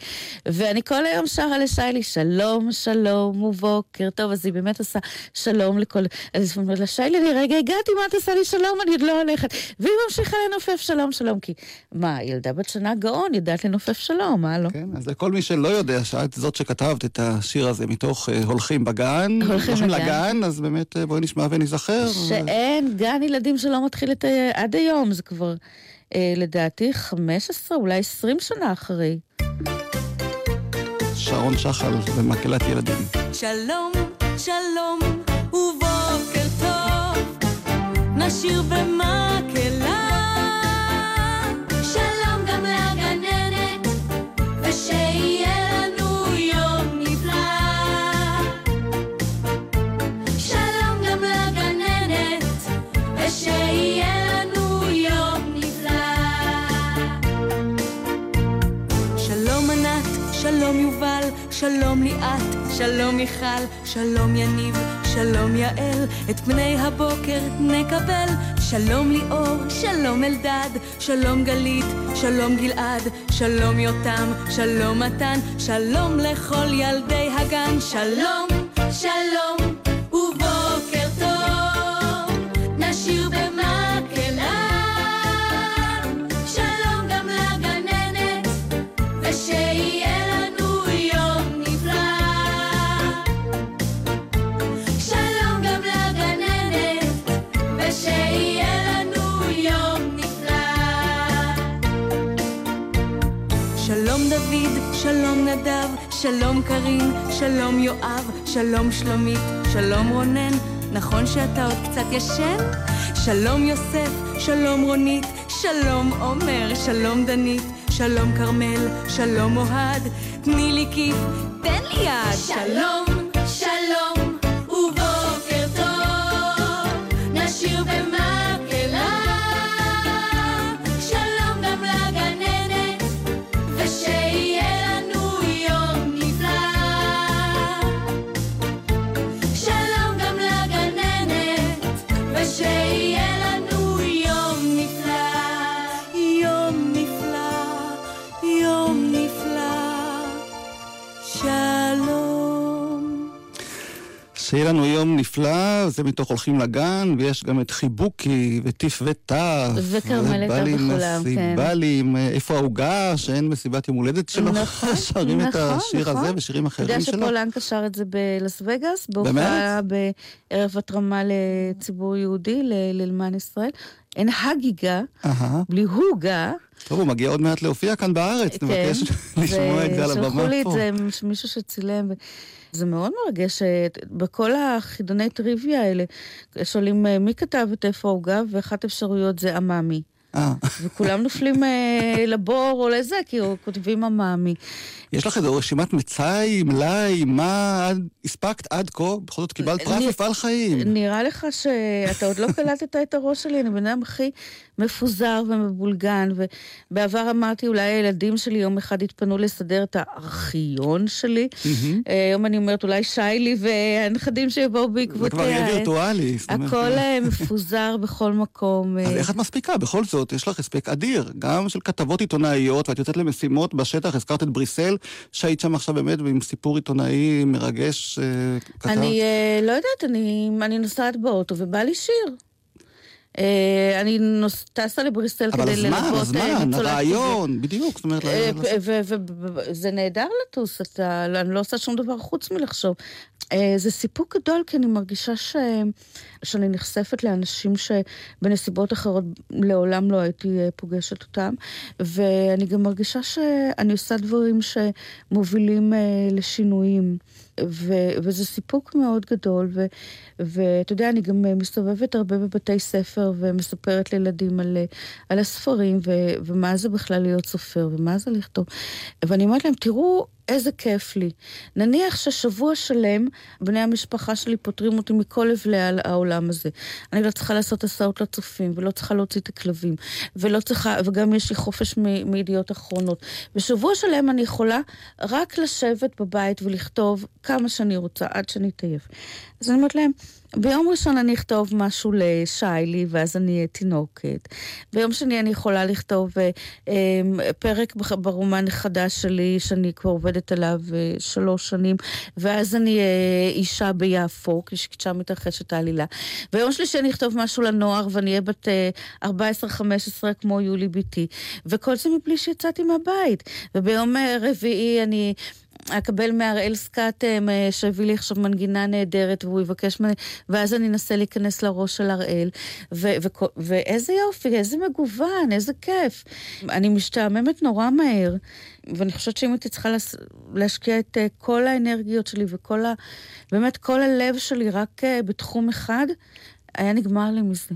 ואני כל היום שרה לשיילי, שלום, שלום ובוקר טוב, אז היא באמת עושה שלום לכל... אז היא אומרת לה, שיילי, אני רגע הגעתי, מה את עושה לי שלום? אני עוד לא הולכת. והיא ממשיכה לנופף שלום, שלום, כי מה, ילדה בת שנה גאון, יודעת לנופף שלום, מה לא? כן, אז לכל מי שלא יודע שאת זאת שכתבת את השיר הזה מתוך אה, הולכים בגן, הולכים לגן. אז באמת אה, בואי נשמע וניזכר. שאין גן ילדים שלא מתחיל את ה... עד היום, זה כבר אה, לדעתי 15, אולי 20 שנה אחרי. שרון שחל במקהלת ילדים. שלום, שלום ובוקר טוב, נשיר במקהלה. שלום גם לגננת, ושיהיה שלום יובל, שלום ליאת, שלום מיכל, שלום יניב, שלום יעל, את פני הבוקר נקבל. שלום ליאור, שלום אלדד, שלום גלית, שלום גלעד, שלום יותם, שלום מתן, שלום לכל ילדי הגן. שלום, שלום שלום קרין, שלום יואב, שלום שלומית, שלום רונן, נכון שאתה עוד קצת ישן? שלום יוסף, שלום רונית, שלום עומר, שלום דנית, שלום כרמל, שלום אוהד, תני לי כיף, תן לי יד. שלום, שלום, זה מתוך הולכים לגן, ויש גם את חיבוקי, וטיף וטף. וכרמל הייתה ובא לי בכולם, כן. בא לי עם אה, איפה העוגה, שאין מסיבת יום הולדת שלו. נכון, שרים את נכון, השיר נכון. הזה ושירים אתה יודע אחרים שלו. שפול אנקה שר את זה בלאס וגאס, בהופעה בערב התרמה לציבור יהודי, ל- לאלמן ישראל. אין הגיגה. בלי הוגה. טוב, הוא מגיע עוד מעט להופיע כאן בארץ, כן. נבקש לשמוע את זה על הבמה ושלחו לי את פה. זה מישהו שצילם. זה מאוד מרגש, אה, בכל החידוני טריוויה האלה, שואלים אה, מי כתב את איפה העוגה, ואחת האפשרויות זה עממי. אה, וכולם נופלים אה, לבור או לזה, כי כותבים עממי. יש לך איזו רשימת מצאי, מלאי, מה הספקת עד כה? בכל זאת קיבלת פרס מפעל חיים. נראה לך שאתה עוד לא קלטת את הראש שלי, אני בן אדם הכי מפוזר ומבולגן, ובעבר אמרתי, אולי הילדים שלי יום אחד יתפנו לסדר את הארכיון שלי. אה, היום אני אומרת, אולי שיילי והנכדים שיבואו זה בעקבותיה. כבר יהיה וירטואלי. הכל מפוזר בכל מקום. אז איך את מספיקה? בכל זאת, יש לך הספק אדיר, גם של כתבות עיתונאיות, ואת יוצאת למשימות בשטח, הזכרת את בריסל, שהיית שם עכשיו באמת עם סיפור עיתונאי מרגש, אה, כתבת. אני אה, לא יודעת, אני, אני נוסעת באוטו ובא לי שיר. אה, אני נוס, טסה לבריסל אבל כדי הזמן, ללוות אה, הזמן, ניצולת שואה. הרעיון, בדיוק, זאת אומרת, אה, וזה נהדר לטוס, אתה, אני לא עושה שום דבר חוץ מלחשוב. אה, זה סיפוק גדול, כי אני מרגישה ש... שאני נחשפת לאנשים שבנסיבות אחרות לעולם לא הייתי אה, פוגשת אותם, ואני גם מרגישה שאני עושה דברים שמובילים אה, לשינויים. ו- וזה סיפוק מאוד גדול, ו- ואתה יודע, אני גם מסתובבת הרבה בבתי ספר ומספרת לילדים על, על הספרים, ו- ומה זה בכלל להיות סופר, ומה זה לכתוב. ואני אומרת להם, תראו איזה כיף לי. נניח ששבוע שלם בני המשפחה שלי פוטרים אותי מכל אבלי העולם הזה. אני לא צריכה לעשות הסעות לצופים, ולא צריכה להוציא את הכלבים, ולא צריכה, וגם יש לי חופש מ- מידיעות אחרונות. בשבוע שלם אני יכולה רק לשבת בבית ולכתוב כמה שאני רוצה, עד שאני אתעייף. אז אני אומרת להם, ביום ראשון אני אכתוב משהו לשיילי, ואז אני אהיה תינוקת. ביום שני אני יכולה לכתוב אה, אה, פרק ברומן החדש שלי, שאני כבר עובדת עליו אה, שלוש שנים, ואז אני אה, אישה ביפו, כששם מתרחשת העלילה. ביום שלישי אני אכתוב משהו לנוער, ואני אהיה בת אה, 14-15 כמו יולי בתי. וכל זה מבלי שיצאתי מהבית. וביום אה, רביעי אני... אקבל מהראל סקאט אה, שהביא לי עכשיו מנגינה נהדרת והוא יבקש ממני, ואז אני אנסה להיכנס לראש של הראל. ואיזה יופי, איזה מגוון, איזה כיף. אני משתעממת נורא מהר, ואני חושבת שאם הייתי צריכה לס- להשקיע את אה, כל האנרגיות שלי וכל ה... באמת כל הלב שלי רק אה, בתחום אחד, היה נגמר לי מזה.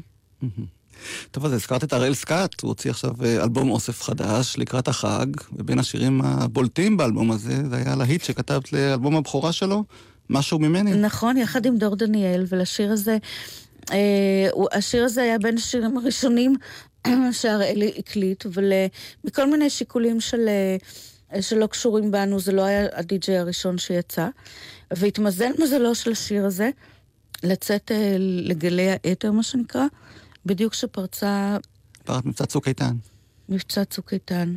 טוב, אז הזכרת את הראל סקאט, הוא הוציא עכשיו אה, אלבום אוסף חדש לקראת החג, ובין השירים הבולטים באלבום הזה, זה היה להיט שכתבת לאלבום הבכורה שלו, משהו ממני. נכון, יחד עם דור דניאל, ולשיר הזה, אה, השיר הזה היה בין השירים הראשונים שהראל הקליט, אבל מכל מיני שיקולים של, אה, שלא קשורים בנו, זה לא היה הדי-ג'יי הראשון שיצא. והתמזל מזלו של השיר הזה לצאת אה, לגלי האתר, מה שנקרא, בדיוק כשפרצה פרט מבצע צוק איתן. מבצע צוק איתן.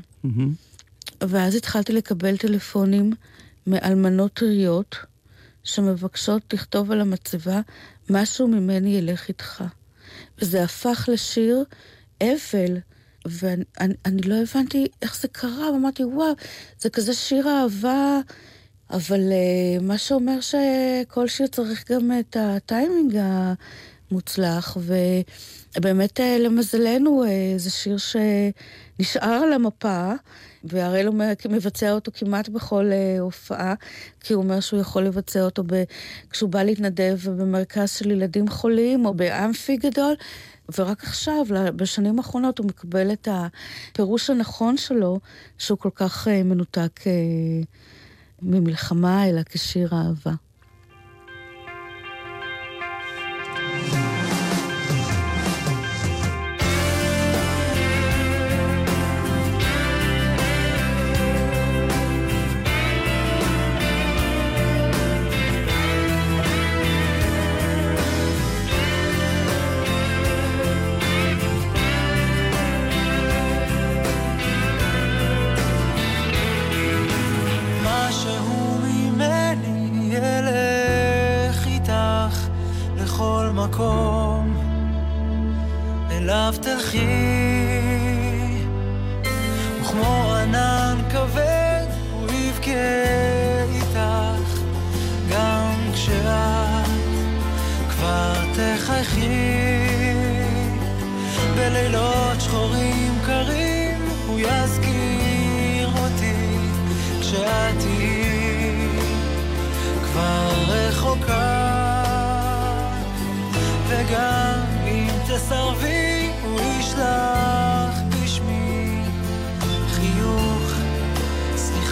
ואז התחלתי לקבל טלפונים מאלמנות טריות שמבקשות לכתוב על המצבה משהו ממני ילך איתך. וזה הפך לשיר אבל, ואני אני, אני לא הבנתי איך זה קרה, ואמרתי, וואו, זה כזה שיר אהבה, אבל uh, מה שאומר שכל שיר צריך גם את הטיימינג מוצלח, ובאמת אה, למזלנו אה, זה שיר שנשאר על המפה, והראל מבצע אותו כמעט בכל אה, הופעה, כי הוא אומר שהוא יכול לבצע אותו ב... כשהוא בא להתנדב במרכז של ילדים חולים, או באמפי גדול. ורק עכשיו, בשנים האחרונות, הוא מקבל את הפירוש הנכון שלו, שהוא כל כך מנותק ממלחמה, אלא כשיר אהבה. וכמו ענן כבד הוא יבכה איתך, גם כשאת כבר תחייכי. בלילות שחורים קרים הוא יזכיר אותי כשאת תהיי כבר רחוקה. וגם אם תסרבי הוא ישלח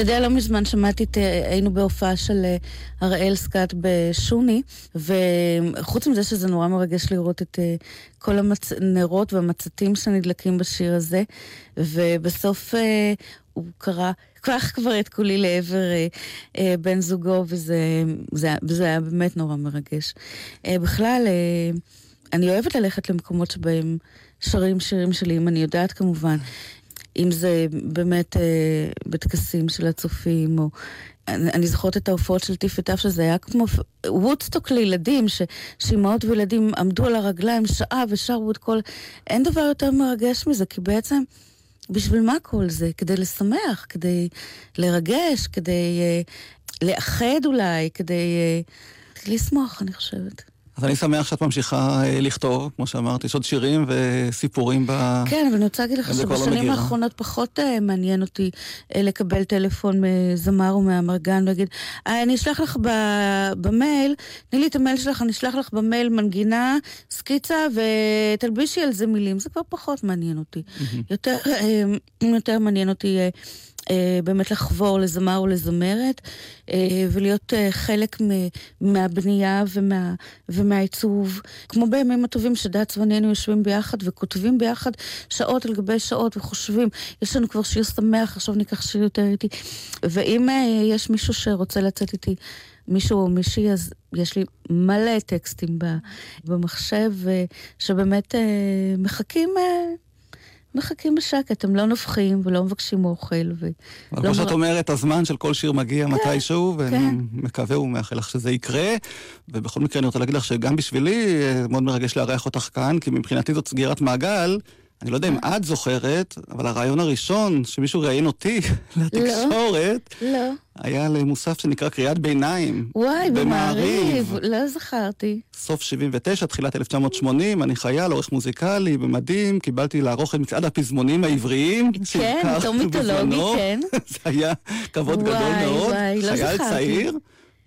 אתה יודע, לא מזמן שמעתי, היינו בהופעה של אה, הראל סקאט בשוני, וחוץ מזה שזה נורא מרגש לראות את אה, כל הנרות והמצתים שנדלקים בשיר הזה, ובסוף אה, הוא קרא, קח כבר את כולי לעבר בן זוגו, וזה, זה, וזה היה באמת נורא מרגש. בכלל, אני אוהבת ללכת למקומות שבהם שרים שירים שלי, אם אני יודעת כמובן. אם זה באמת אה, בטקסים של הצופים, או... אני, אני זוכרת את ההופעות של טיף וטף, שזה היה כמו וודסטוק לילדים, ש- שאימהות וילדים עמדו על הרגליים שעה ושרו את כל... אין דבר יותר מרגש מזה, כי בעצם, בשביל מה כל זה? כדי לשמח, כדי לרגש, כדי אה, לאחד אולי, כדי אה, לשמוח, אני חושבת. אז אני שמח שאת ממשיכה אה, לכתוב, כמו שאמרת, יש עוד שירים וסיפורים ב... כן, אבל אני רוצה להגיד לך לא שבשנים מגירה. האחרונות פחות uh, מעניין אותי uh, לקבל טלפון מזמר או מהמרגן ולהגיד, "אה, אני אשלח לך ב- במייל, תני לי את המייל שלך, אני אשלח לך במייל מנגינה, סקיצה ותלבישי על זה מילים. זה כבר פחות מעניין אותי. יותר, אה, יותר מעניין אותי... אה, באמת לחבור לזמר או לזמרת, אה, ולהיות אה, חלק מהבנייה ומה, ומהעיצוב. כמו בימים הטובים שדץ ואני היינו יושבים ביחד וכותבים ביחד שעות על גבי שעות וחושבים, יש לנו כבר שיר שמח, עכשיו ניקח שיר יותר איטי. ואם יש מישהו שרוצה לצאת איתי, מישהו או מישהי, אז יש לי מלא טקסטים במחשב, שבאמת מחכים... מחכים בשקט, הם לא נובחים ולא מבקשים אוכל. ו... אבל לא כמו שאת מר- אומרת, הזמן של כל שיר מגיע מתישהו, ואני כן. מקווה ומאחל לך שזה יקרה. ובכל מקרה אני רוצה להגיד לך שגם בשבילי אה, מאוד מרגש לארח אותך כאן, כי מבחינתי זאת סגירת מעגל. אני לא יודע אם את זוכרת, אבל הרעיון הראשון שמישהו ראיין אותי לתקשורת, לא. היה למוסף שנקרא קריאת ביניים. וואי, במעריב. לא זכרתי. סוף 79, תחילת 1980, אני חייל, עורך מוזיקלי, במדים, קיבלתי לערוך את מצעד הפזמונים העבריים. כן, בתור מיתולוגי. כן. זה היה כבוד גדול וואי, מאוד. וואי, לא חייל זכרתי. צעיר.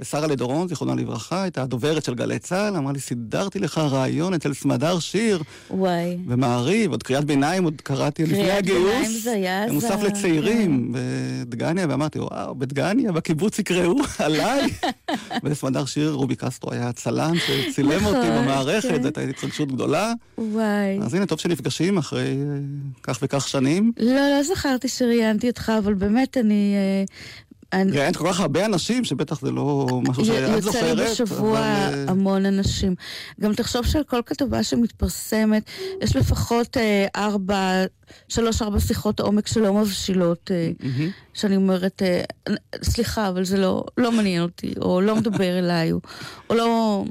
ושרה לדורון, זיכרונה לברכה, הייתה הדוברת של גלי צה"ל, אמרה לי, סידרתי לך רעיון אצל סמדר שיר וואי. במעריב, עוד קריאת ביניים, עוד קראתי לפני קריאת הגיוס. ביניים זה היה מוסף ה- כן. לצעירים בדגניה, ואמרתי, וואו, בדגניה, בקיבוץ יקראו עליי. וסמדר שיר, רובי קסטרו היה הצלם שצילם נכון, אותי במערכת, כן. זו הייתה התרגשות גדולה. וואי. אז הנה, טוב שנפגשים אחרי אה, כך וכך שנים. לא, לא זכרתי שראיינתי אותך, אבל באמת אני... אה, אני- ראיינת כל כך הרבה אנשים, שבטח זה לא משהו שאת יוצא זוכרת. לי בשבוע אבל, אה, המון אנשים. גם תחשוב שעל כל כתבה שמתפרסמת, יש לפחות אה, ארבע, שלוש-ארבע שיחות עומק שלא מבשילות, אה, מהמם. שאני אומרת, אה, סליחה, אבל זה לא, לא מעניין אותי, או לא מדבר אליי, או, או לא...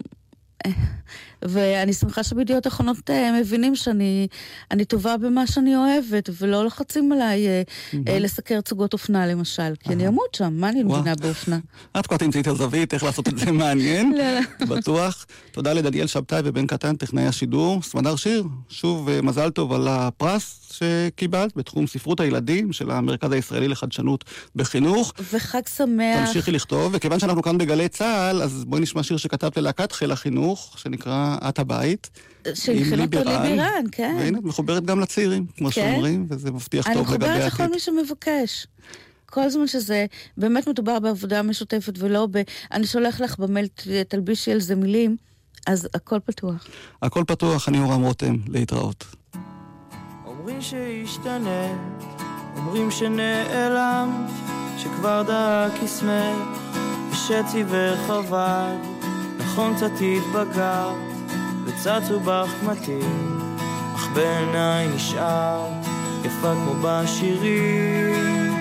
ואני שמחה שבידיעות אחרונות אה, מבינים שאני אני טובה במה שאני אוהבת, ולא לוחצים עליי אה, אה, לסקר צוגות אופנה למשל, כי אני אמות שם, מה אני. מבינה באופנה? את כבר תמצאי את הזווית, איך לעשות את זה מעניין. לא, לא. בטוח. תודה לדניאל שבתאי ובן קטן, טכנאי השידור. סמדר שיר, שוב מזל טוב על הפרס שקיבלת בתחום ספרות הילדים של המרכז הישראלי לחדשנות בחינוך. וחג שמח. תמשיכי לכתוב, וכיוון שאנחנו כאן בגלי צה"ל, אז בואי נשמע שיר שכתבת ללהקת חיל החינוך, שנקרא "את הבית". של עם חינוך לי לי בירן, כן. והנה, את מחוברת גם לצעירים, כמו כן. שאומרים, וזה מבטיח אני טוב לגבי מחוברת העתיד. לכל מי שמבקש. כל זמן שזה באמת מדובר בעבודה משותפת ולא ב... אני שולח לך במייל, תלבישי על זה מילים, אז הכל פתוח. הכל פתוח, אני יורם רותם, להתראות. אומרים שהשתנית, אומרים שנעלמת, שכבר דק קסמך, ושצבעך אבד, נכון קצת התבגרת, וצצו בך קמטים, אך בעיניי נשארת, יפה כמו בשירים.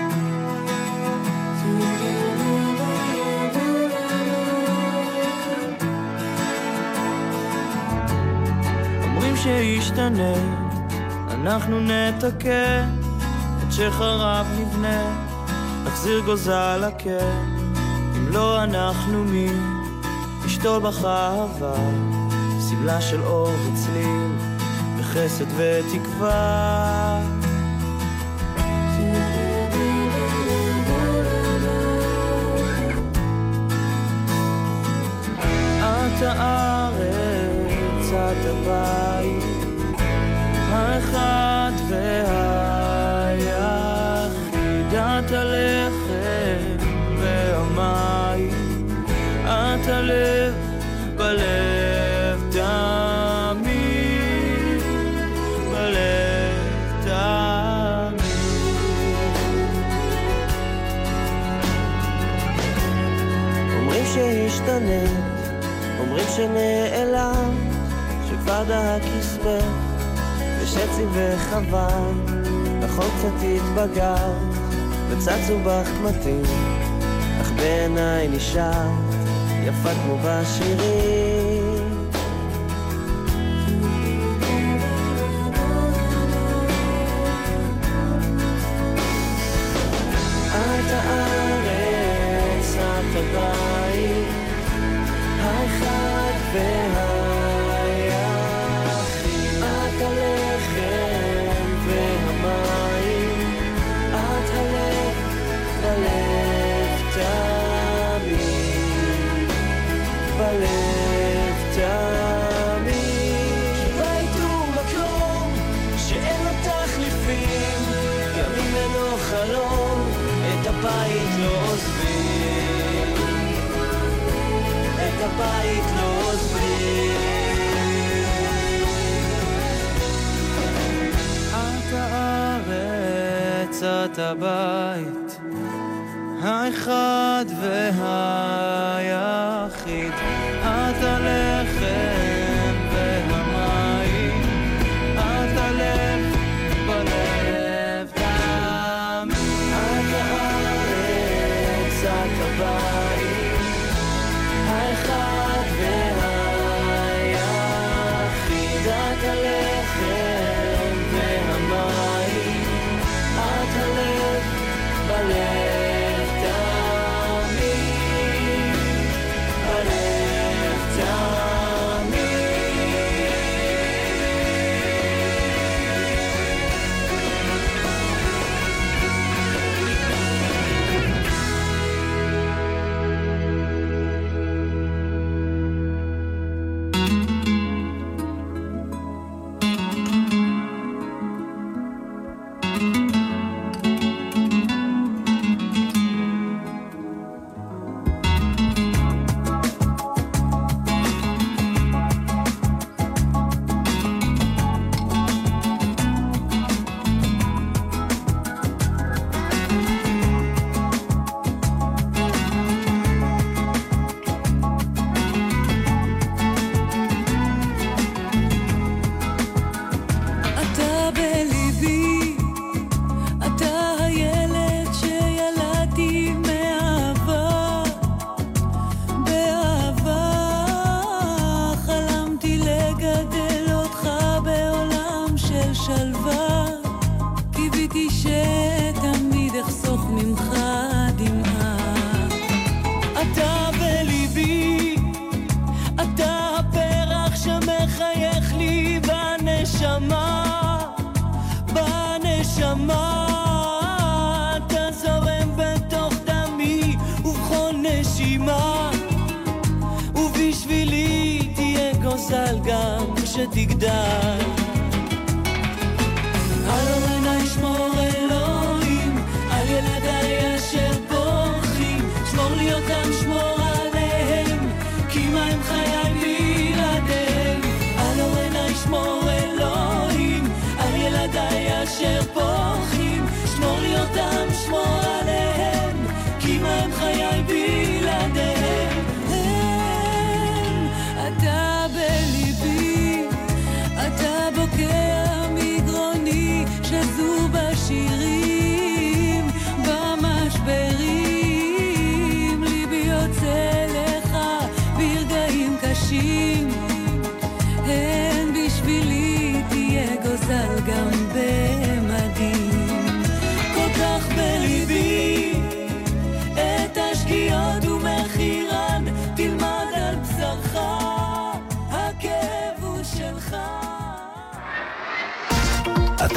אומרים שהשתנית, אנחנו נתקן, את שחרב נבנה, נחזיר גוזל לקן, אם לא אנחנו מי, נשתול בך אהבה, סמלה של אור וצליל, וחסד ותקווה. את הארץ, את הבית, האחד והיחיד, את הלחם והמים, את הלב משתנה, אומרים שנעלם, שוורדה הכסבר, ושצי וחבל, נכון קצת התבגר, וצצו בך קמטים, אך בעיניי נשארת, יפה כמו בשירים.